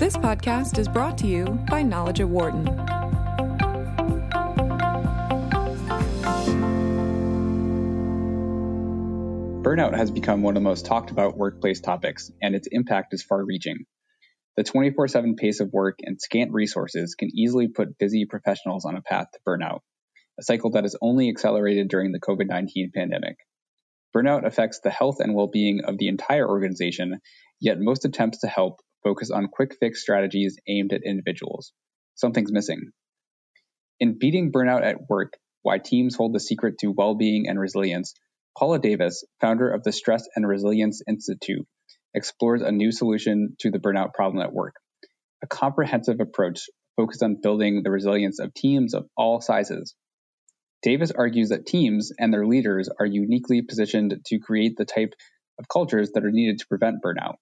This podcast is brought to you by Knowledge at Wharton. Burnout has become one of the most talked about workplace topics, and its impact is far reaching. The 24 7 pace of work and scant resources can easily put busy professionals on a path to burnout, a cycle that is only accelerated during the COVID 19 pandemic. Burnout affects the health and well being of the entire organization, yet most attempts to help focus on quick fix strategies aimed at individuals. Something's missing. In Beating Burnout at Work Why Teams Hold the Secret to Well Being and Resilience, Paula Davis, founder of the Stress and Resilience Institute, explores a new solution to the burnout problem at work. A comprehensive approach focused on building the resilience of teams of all sizes. Davis argues that teams and their leaders are uniquely positioned to create the type of cultures that are needed to prevent burnout.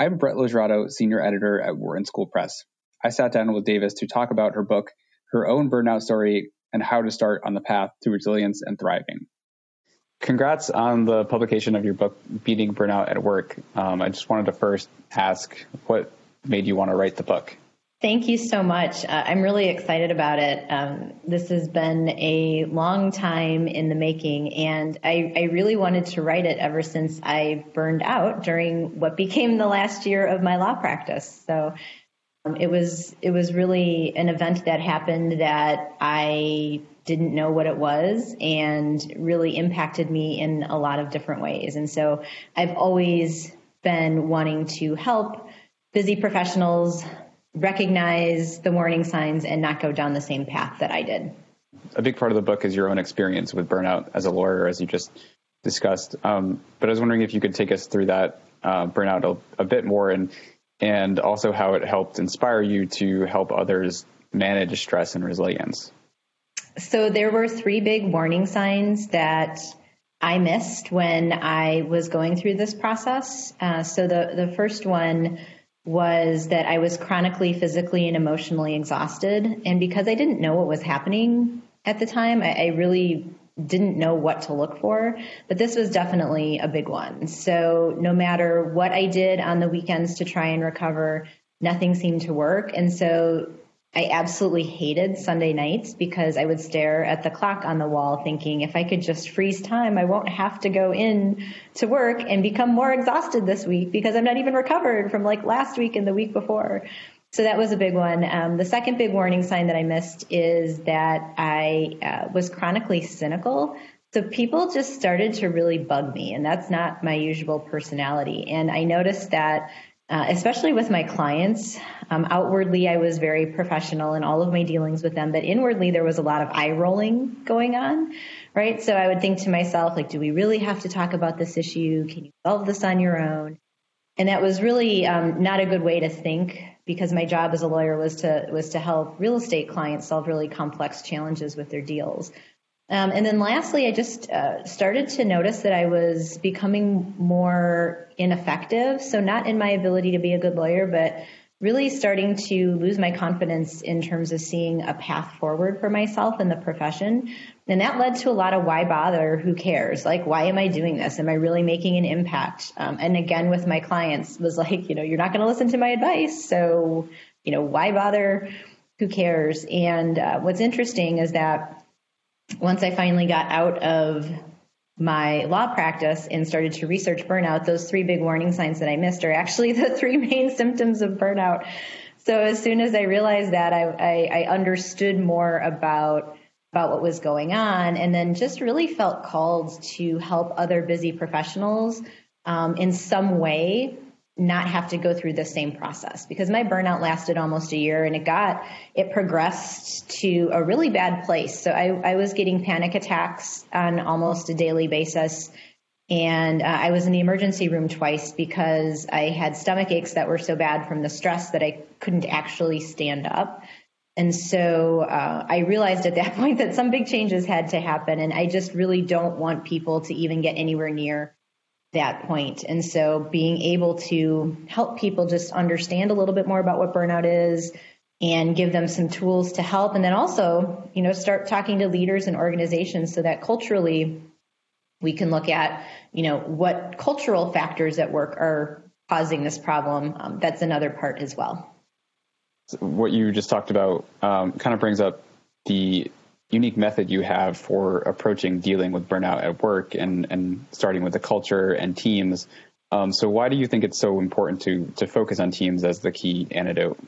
I'm Brett LoGiurato, senior editor at Wharton School Press. I sat down with Davis to talk about her book, her own burnout story, and how to start on the path to resilience and thriving. Congrats on the publication of your book, Beating Burnout at Work. Um, I just wanted to first ask what made you want to write the book? Thank you so much. Uh, I'm really excited about it. Um, this has been a long time in the making, and I, I, really wanted to write it ever since I burned out during what became the last year of my law practice. So um, it was it was really an event that happened that I didn't know what it was and really impacted me in a lot of different ways. And so I've always been wanting to help busy professionals recognize the warning signs and not go down the same path that I did. A big part of the book is your own experience with burnout as a lawyer, as you just discussed. Um, but I was wondering if you could take us through that uh, burnout a, a, bit more and and also how it helped inspire you to help others manage stress and resilience. So there were three big warning signs that I missed when I was going through this process. Uh, so the the first one was that I was chronically physically and emotionally exhausted. And because I didn't know what was happening at the time, I, I really didn't know what to look for, but this was definitely a big one. So no matter what I did on the weekends to try and recover, nothing seemed to work. And so I absolutely hated Sunday nights because I would stare at the clock on the wall thinking if I could just freeze time, I won't have to go in to work and become more exhausted this week because I'm not even recovered from like last week and the week before. So that was a big one. Um, the second big warning sign that I missed is that I uh, was chronically cynical. So people just started to really bug me, and that's not my usual personality. And I noticed that uh, especially with my clients. Um, outwardly, I was very professional in all of my dealings with them, but inwardly, there was a lot of eye rolling going on, right? So I would think to myself, like, do we really have to talk about this issue? Can you solve this on your own? And that was really um, not a good way to think because my job as a lawyer was to was to help real estate clients solve really complex challenges with their deals. Um, and then lastly, I just uh, started to notice that I was becoming more ineffective. So, not in my ability to be a good lawyer, but really starting to lose my confidence in terms of seeing a path forward for myself in the profession. And that led to a lot of why bother? Who cares? Like, why am I doing this? Am I really making an impact? Um, and again, with my clients, was like, you know, you're not going to listen to my advice. So, you know, why bother? Who cares? And uh, what's interesting is that once I finally got out of my law practice and started to research burnout, those three big warning signs that I missed are actually the three main symptoms of burnout. So as soon as I realized that, I, I, I understood more about about what was going on, and then just really felt called to help other busy professionals um, in some way not have to go through the same process. Because my burnout lasted almost a year and it got it progressed to a really bad place. So i, I was getting panic attacks on almost a daily basis. And uh, i was in the emergency room twice because i had stomach aches that were so bad from the stress that i couldn't actually stand up. And so uh, I realized at that point that some big changes had to happen. And I just really don't want people to even get anywhere near that point. And so being able to help people just understand a little bit more about what burnout is and give them some tools to help. And then also, you know, start talking to leaders and organizations so that culturally we can look at, you know, what cultural factors at work are causing this problem, um, that's another part as well. What you just talked about um, kind of brings up the unique method you have for approaching dealing with burnout at work and, and starting with the culture and teams. Um, so why do you think it's so important to to focus on teams as the key antidote?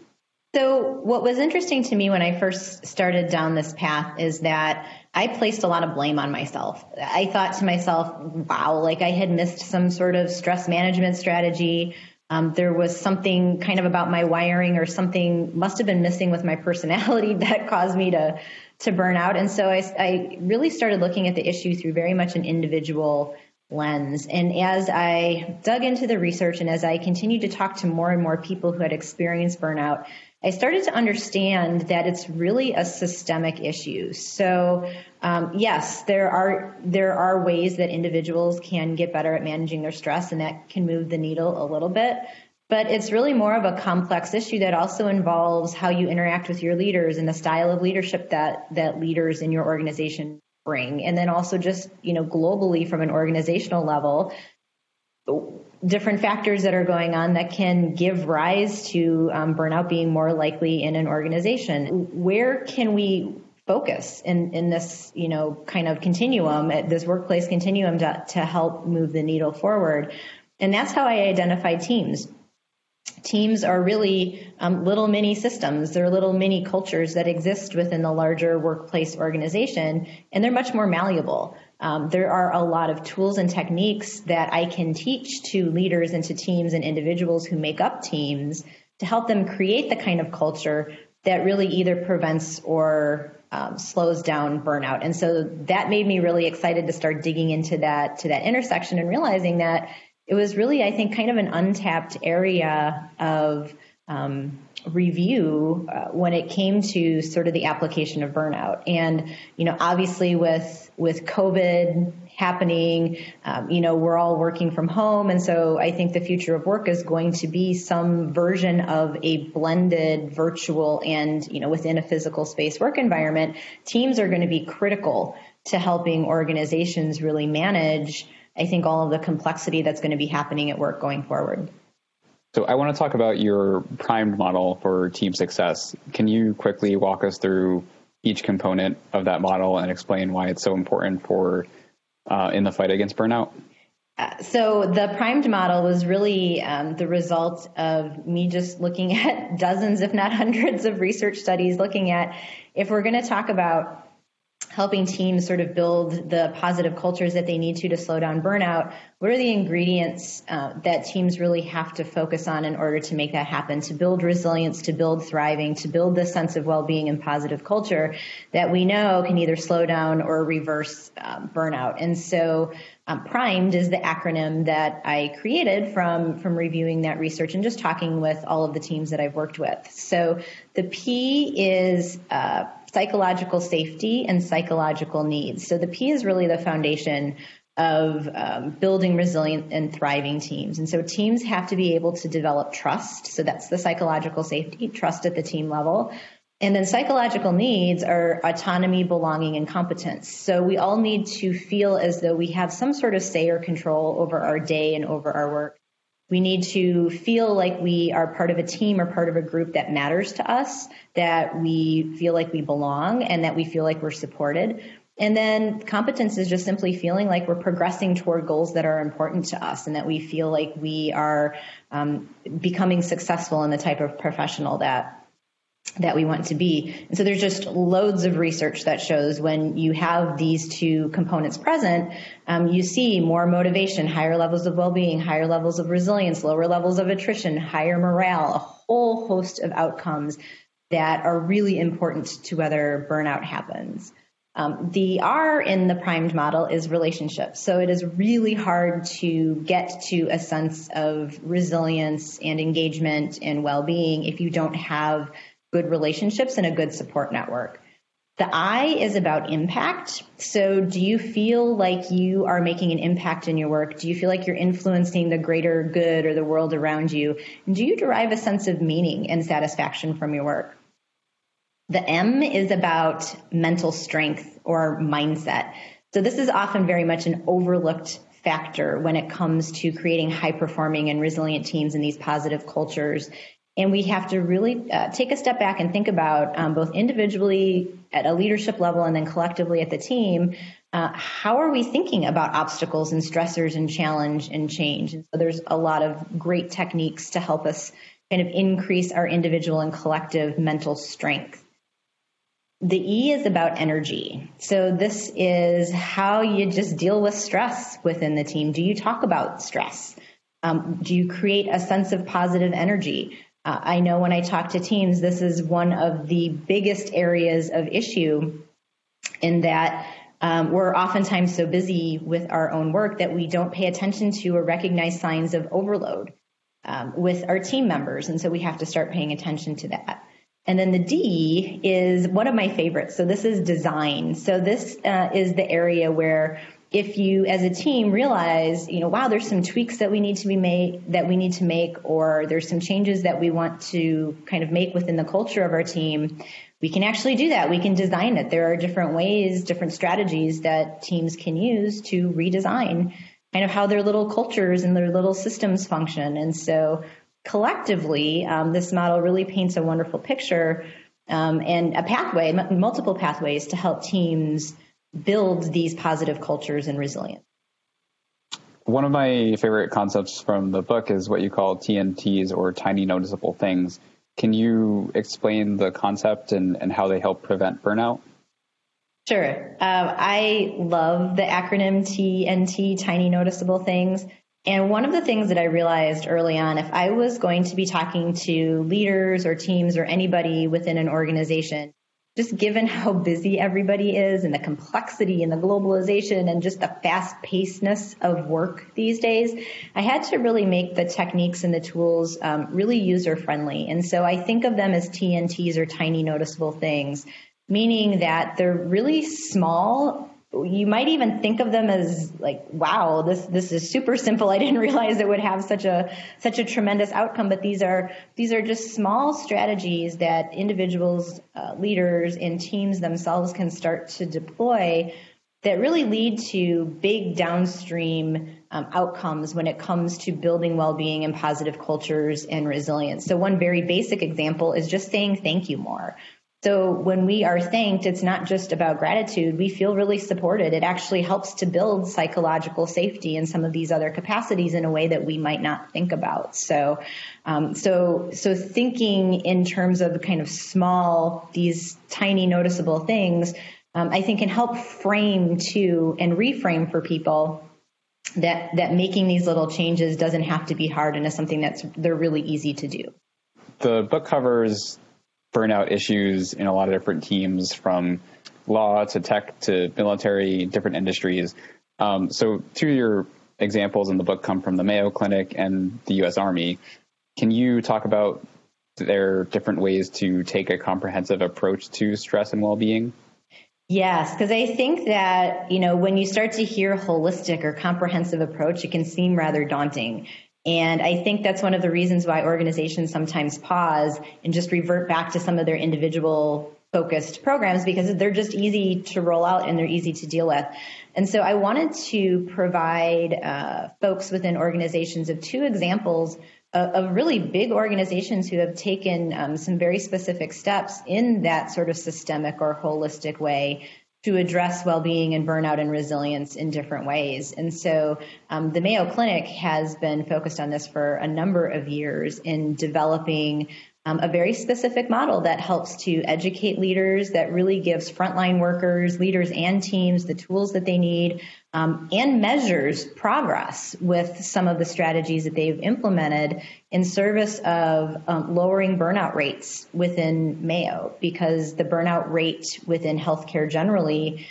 So what was interesting to me when I first started down this path is that I placed a lot of blame on myself. I thought to myself, wow, like I had missed some sort of stress management strategy. Um, there was something kind of about my wiring or something must have been missing with my personality that caused me to to burn out. And so I, I really started looking at the issue through very much an individual lens. And as I dug into the research and as I continued to talk to more and more people who had experienced burnout, I started to understand that it's really a systemic issue. So, um, yes, there are there are ways that individuals can get better at managing their stress, and that can move the needle a little bit. But it's really more of a complex issue that also involves how you interact with your leaders and the style of leadership that that leaders in your organization bring, and then also just you know globally from an organizational level different factors that are going on that can give rise to um, burnout being more likely in an organization. Where can we focus in, in this, you know, kind of continuum, this workplace continuum to, to help move the needle forward? And that's how I identified teams. Teams are really um, little mini systems. They're little mini cultures that exist within the larger workplace organization, and they're much more malleable. Um, there are a lot of tools and techniques that I can teach to leaders and to teams and individuals who make up teams to help them create the kind of culture that really either prevents or um, slows down burnout. And so that made me really excited to start digging into that to that intersection and realizing that it was really, I think, kind of an untapped area of um, review uh, when it came to sort of the application of burnout. And you know, obviously with with COVID happening, um, you know, we're all working from home, and so I think the future of work is going to be some version of a blended virtual and you know within a physical space work environment. Teams are going to be critical to helping organizations really manage. I think all of the complexity that's going to be happening at work going forward. So I want to talk about your primed model for team success. Can you quickly walk us through each component of that model and explain why it's so important for uh, in the fight against burnout? Uh, so the primed model was really um, the result of me just looking at dozens, if not hundreds, of research studies, looking at if we're going to talk about helping teams sort of build the positive cultures that they need to to slow down burnout, what are the ingredients uh, that teams really have to focus on in order to make that happen, to build resilience, to build thriving, to build this sense of well-being and positive culture that we know can either slow down or reverse um, burnout. And so um, primed is the acronym that I created from from reviewing that research and just talking with all of the teams that I've worked with. So the P is uh, psychological safety and psychological needs. So the P is really the foundation of um, building resilient and thriving teams. And so teams have to be able to develop trust. So that's the psychological safety, trust at the team level. And then psychological needs are autonomy, belonging, and competence. So we all need to feel as though we have some sort of say or control over our day and over our work. We need to feel like we are part of a team or part of a group that matters to us, that we feel like we belong and that we feel like we're supported. And then competence is just simply feeling like we're progressing toward goals that are important to us and that we feel like we are um, becoming successful in the type of professional that that we want to be. And so there's just loads of research that shows when you have these two components present, um, you see more motivation, higher levels of well-being, higher levels of resilience, lower levels of attrition, higher morale, a whole host of outcomes that are really important to whether burnout happens. Um, the R in the primed model is relationships. So it is really hard to get to a sense of resilience and engagement and well-being if you don't have good relationships and a good support network. The I is about impact. So, do you feel like you are making an impact in your work? Do you feel like you're influencing the greater good or the world around you? And do you derive a sense of meaning and satisfaction from your work? The M is about mental strength or mindset. So, this is often very much an overlooked factor when it comes to creating high performing and resilient teams in these positive cultures. And we have to really uh, take a step back and think about um, both individually at a leadership level and then collectively at the team. Uh, how are we thinking about obstacles and stressors and challenge and change? And so there's a lot of great techniques to help us kind of increase our individual and collective mental strength. The E is about energy. So this is how you just deal with stress within the team. Do you talk about stress? Um, do you create a sense of positive energy? Uh, I know when I talk to teams, this is one of the biggest areas of issue in that um, we're oftentimes so busy with our own work that we don't pay attention to or recognize signs of overload um, with our team members. And so we have to start paying attention to that. And then the D is one of my favorites. So this is design. So this uh, is the area where if you as a team realize, you know, wow, there's some tweaks that we need to be made that we need to make, or there's some changes that we want to kind of make within the culture of our team, we can actually do that. We can design it. There are different ways, different strategies that teams can use to redesign kind of how their little cultures and their little systems function. And so collectively, um, this model really paints a wonderful picture um, and a pathway, m- multiple pathways to help teams build these positive cultures and resilience. One of my favorite concepts from the book is what you call TNTs or tiny noticeable things. Can you explain the concept and, and how they help prevent burnout? Sure. Uh, I love the acronym TNT, tiny noticeable things. And one of the things that I realized early on, if I was going to be talking to leaders or teams or anybody within an organization, just given how busy everybody is and the complexity and the globalization and just the fast pacedness of work these days, I had to really make the techniques and the tools um, really user friendly. And so I think of them as TNTs or tiny noticeable things, meaning that they're really small you might even think of them as like wow this this is super simple. I didn't realize it would have such a such a tremendous outcome. But these are these are just small strategies that individuals uh, leaders and teams themselves can start to deploy that really lead to big downstream um, outcomes when it comes to building well-being and positive cultures and resilience. So one very basic example is just saying thank you more so when we are thanked, it's not just about gratitude. We feel really supported. It actually helps to build psychological safety in some of these other capacities in a way that we might not think about. So, um, so, so thinking in terms of kind of small, these tiny noticeable things, um, I think can help frame to and reframe for people that that making these little changes doesn't have to be hard and is something that's they're really easy to do. The book covers burnout issues in a lot of different teams from law to tech to military, different industries. Um, so, two of your examples in the book come from the Mayo Clinic and the U.S. Army. Can you talk about their different ways to take a comprehensive approach to stress and well-being? Yes, because I think that, you know, when you start to hear holistic or comprehensive approach, it can seem rather daunting. And I think that's one of the reasons why organizations sometimes pause and just revert back to some of their individual focused programs because they're just easy to roll out and they're easy to deal with. And so I wanted to provide uh, folks within organizations of two examples of, really big organizations who have taken um, some very specific steps in that sort of systemic or holistic way to address well-being and burnout and resilience in different ways. And so um, the Mayo Clinic has been focused on this for a number of years in developing um, a very specific model that helps to educate leaders, that really gives frontline workers, leaders, and teams the tools that they need, um, and measures progress with some of the strategies that they've implemented in service of um, lowering burnout rates within Mayo, because the burnout rate within healthcare generally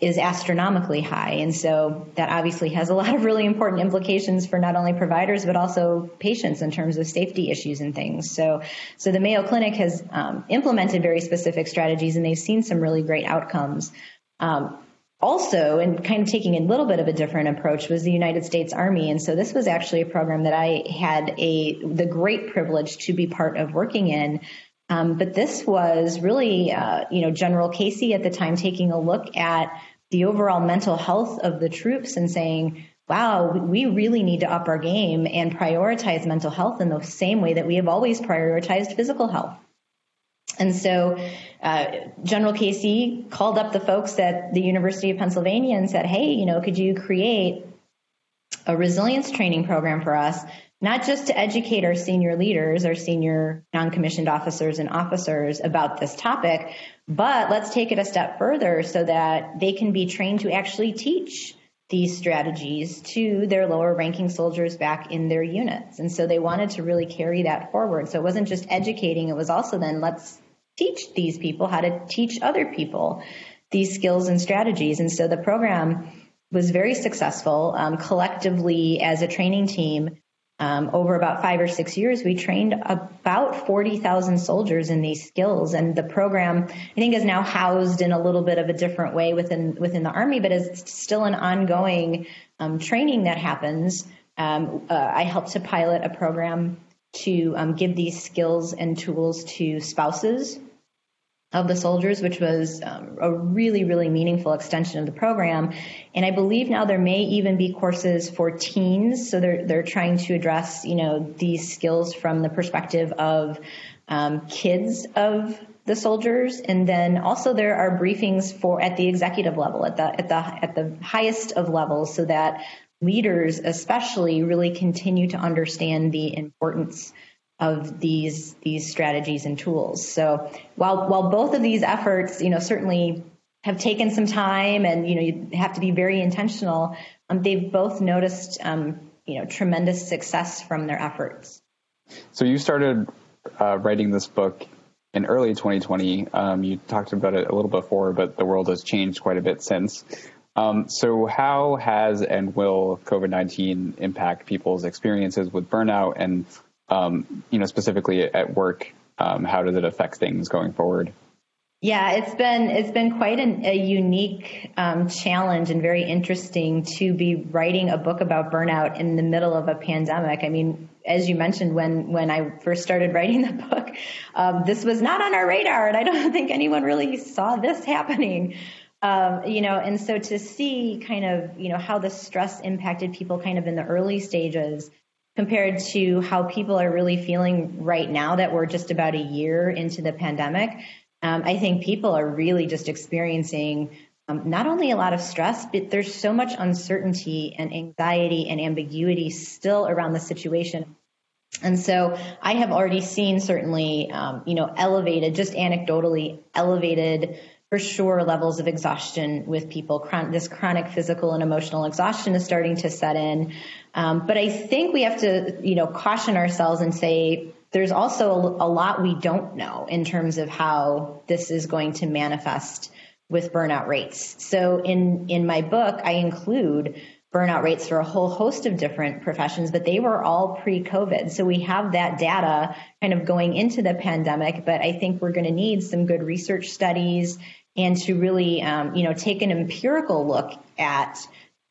is astronomically high. And so that obviously has a lot of really important implications for not only providers, but also patients in terms of safety issues and things. So, so the Mayo Clinic has um, implemented very specific strategies and they've seen some really great outcomes. Um, also, and kind of taking a little bit of a different approach was the United States Army. And so this was actually a program that I had a, the great privilege to be part of working in. Um, but this was really, uh, you know, General Casey at the time taking a look at the overall mental health of the troops and saying, wow, we really need to up our game and prioritize mental health in the same way that we have always prioritized physical health. And so uh, General Casey called up the folks at the University of Pennsylvania and said, hey, you know, could you create a resilience training program for us, not just to educate our senior leaders, our senior non commissioned officers and officers about this topic, but let's take it a step further so that they can be trained to actually teach these strategies to their lower ranking soldiers back in their units. And so they wanted to really carry that forward. So it wasn't just educating, it was also then let's teach these people how to teach other people these skills and strategies. And so the program was very successful. Um, collectively, as a training team, um, over about five or six years, we trained about 40,000 soldiers in these skills. And the program, I think, is now housed in a little bit of a different way within within the Army, but is still an ongoing um, training that happens. Um, uh, I helped to pilot a program to um, give these skills and tools to spouses of the soldiers, which was um, a really, really meaningful extension of the program. And I believe now there may even be courses for teens. So they're, they're trying to address, you know, these skills from the perspective of um, kids of the soldiers. And then also there are briefings for at the executive level, at the, at the, at the highest of levels so that leaders especially really continue to understand the importance of these these strategies and tools. So while while both of these efforts, you know, certainly have taken some time, and you know, you have to be very intentional. Um, they've both noticed, um, you know, tremendous success from their efforts. So you started uh, writing this book in early 2020. Um, you talked about it a little before, but the world has changed quite a bit since. Um, so, how has and will COVID 19 impact people's experiences with burnout and um, you know, specifically at work, um, how does it affect things going forward? Yeah, it's been it's been quite an, a unique um, challenge and very interesting to be writing a book about burnout in the middle of a pandemic. I mean, as you mentioned when when I first started writing the book, um, this was not on our radar, and I don't think anyone really saw this happening. Um, you know, and so to see kind of you know how the stress impacted people kind of in the early stages compared to how people are really feeling right now that we're just about a year into the pandemic. Um, I think people are really just experiencing um, not only a lot of stress, but there's so much uncertainty and anxiety and ambiguity still around the situation. And so I have already seen certainly, um, you know, elevated, just anecdotally elevated for sure levels of exhaustion with people. This chronic physical and emotional exhaustion is starting to set in. Um, but I think we have to, you know, caution ourselves and say there's also a, a lot we don't know in terms of how this is going to manifest with burnout rates. So in in my book, I include burnout rates for a whole host of different professions, but they were all pre-COVID. So we have that data kind of going into the pandemic, but I think we're going to need some good research studies and to really, um, you know, take an empirical look at,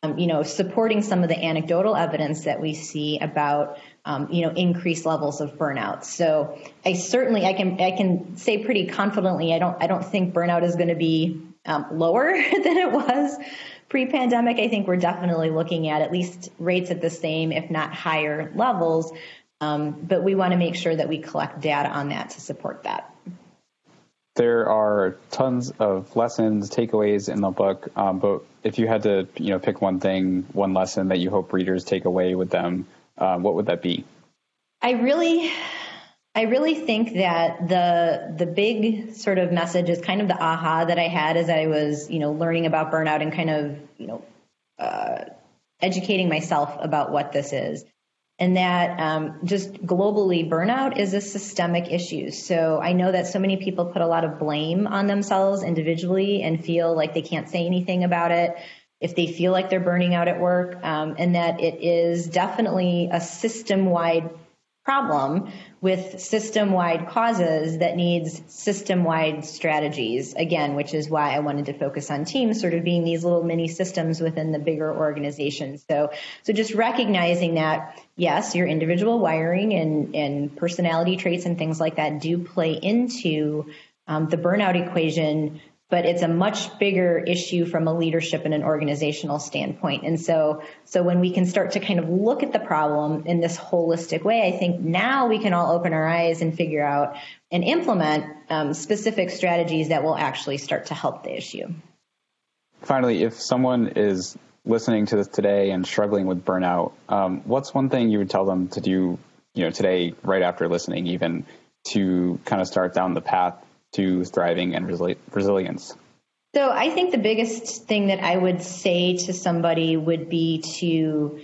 um, you know, supporting some of the anecdotal evidence that we see about, um, you know, increased levels of burnout. So I certainly, I can, I can say pretty confidently, I don't, I don't think burnout is going to be um, lower than it was pre-pandemic. I think we're definitely looking at at least rates at the same, if not higher levels. Um, but we want to make sure that we collect data on that to support that there are tons of lessons, takeaways in the book. Um, but if you had to, you know, pick one thing, one lesson that you hope readers take away with them, um, what would that be? I really, I really think that the the big sort of message is kind of the aha that I had as I was, you know, learning about burnout and kind of, you know, uh, educating myself about what this is and that um, just globally burnout is a systemic issue. So I know that so many people put a lot of blame on themselves individually and feel like they can't say anything about it if they feel like they're burning out at work, um, and that it is definitely a system wide problem with system wide causes that needs system wide strategies, again, which is why I wanted to focus on teams sort of being these little mini systems within the bigger organization. So, so just recognizing that, yes, your individual wiring and, and personality traits and things like that do play into um, the burnout equation. But it's a much bigger issue from a leadership and an organizational standpoint. And so, so when we can start to kind of look at the problem in this holistic way, I think now we can all open our eyes and figure out and implement um, specific strategies that will actually start to help the issue. Finally, if someone is listening to this today and struggling with burnout, um, what's one thing you would tell them to do, you know, today, right after listening, even to kind of start down the path to thriving and resili- resilience? So I think the biggest thing that I would say to somebody would be to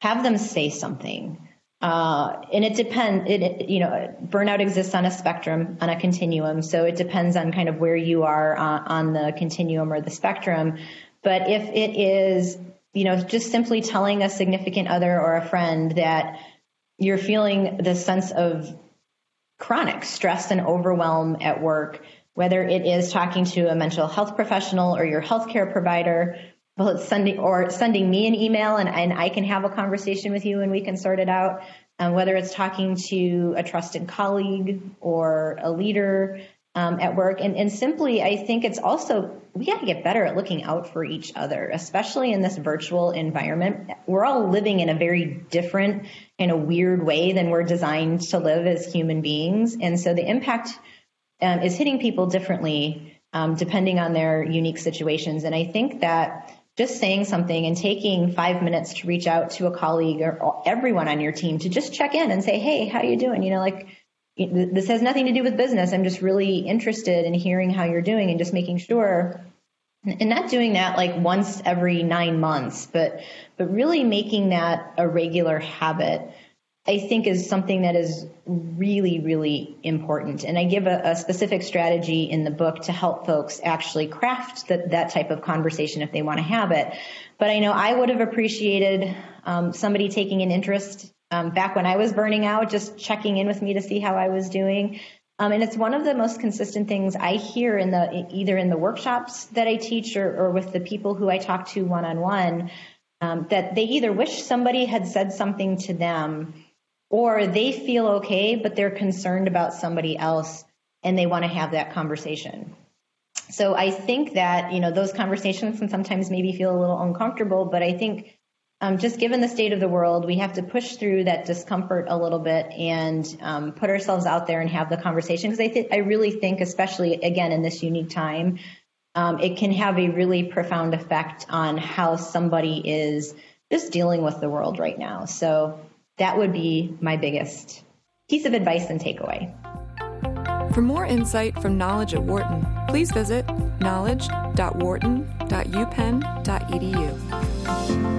have them say something. Uh, and it depends, it, you know, burnout exists on a spectrum, on a continuum. So it depends on kind of where you are on, on the continuum or the spectrum. But if it is, you know, just simply telling a significant other or a friend that you're feeling the sense of chronic stress and overwhelm at work, whether it is talking to a mental health professional or your healthcare provider, well, it's sending or sending me an email and, and I can have a conversation with you and we can sort it out. Um, whether it's talking to a trusted colleague or a leader um, at work. And, and simply, I think it's also, we got to get better at looking out for each other, especially in this virtual environment. We're all living in a very different, in a weird way than we're designed to live as human beings. And so the impact um, is hitting people differently um, depending on their unique situations. And I think that just saying something and taking five minutes to reach out to a colleague or everyone on your team to just check in and say, Hey, how you doing? You know, like, this has nothing to do with business. I'm just really interested in hearing how you're doing and just making sure and not doing that like once every nine months, but, but really making that a regular habit. I think is something that is really, really important. And I give a, a specific strategy in the book to help folks actually craft the, that type of conversation if they want to have it. But I know I would have appreciated um, somebody taking an interest um, back when I was burning out, just checking in with me to see how I was doing. Um, and it's one of the most consistent things I hear in the either in the workshops that I teach or, or with the people who I talk to one on one. that they either wish somebody had said something to them, or they feel okay, but they're concerned about somebody else and they want to have that conversation. So I think that you know those conversations can sometimes maybe feel a little uncomfortable, but I think um, just given the state of the world, we have to push through that discomfort a little bit and um, put ourselves out there and have the conversation. Because I think I really think, especially again in this unique time, um, it can have a really profound effect on how somebody is just dealing with the world right now. So that would be my biggest piece of advice and takeaway. For more insight from Knowledge at Wharton, please visit knowledge.wharton.upenn.edu.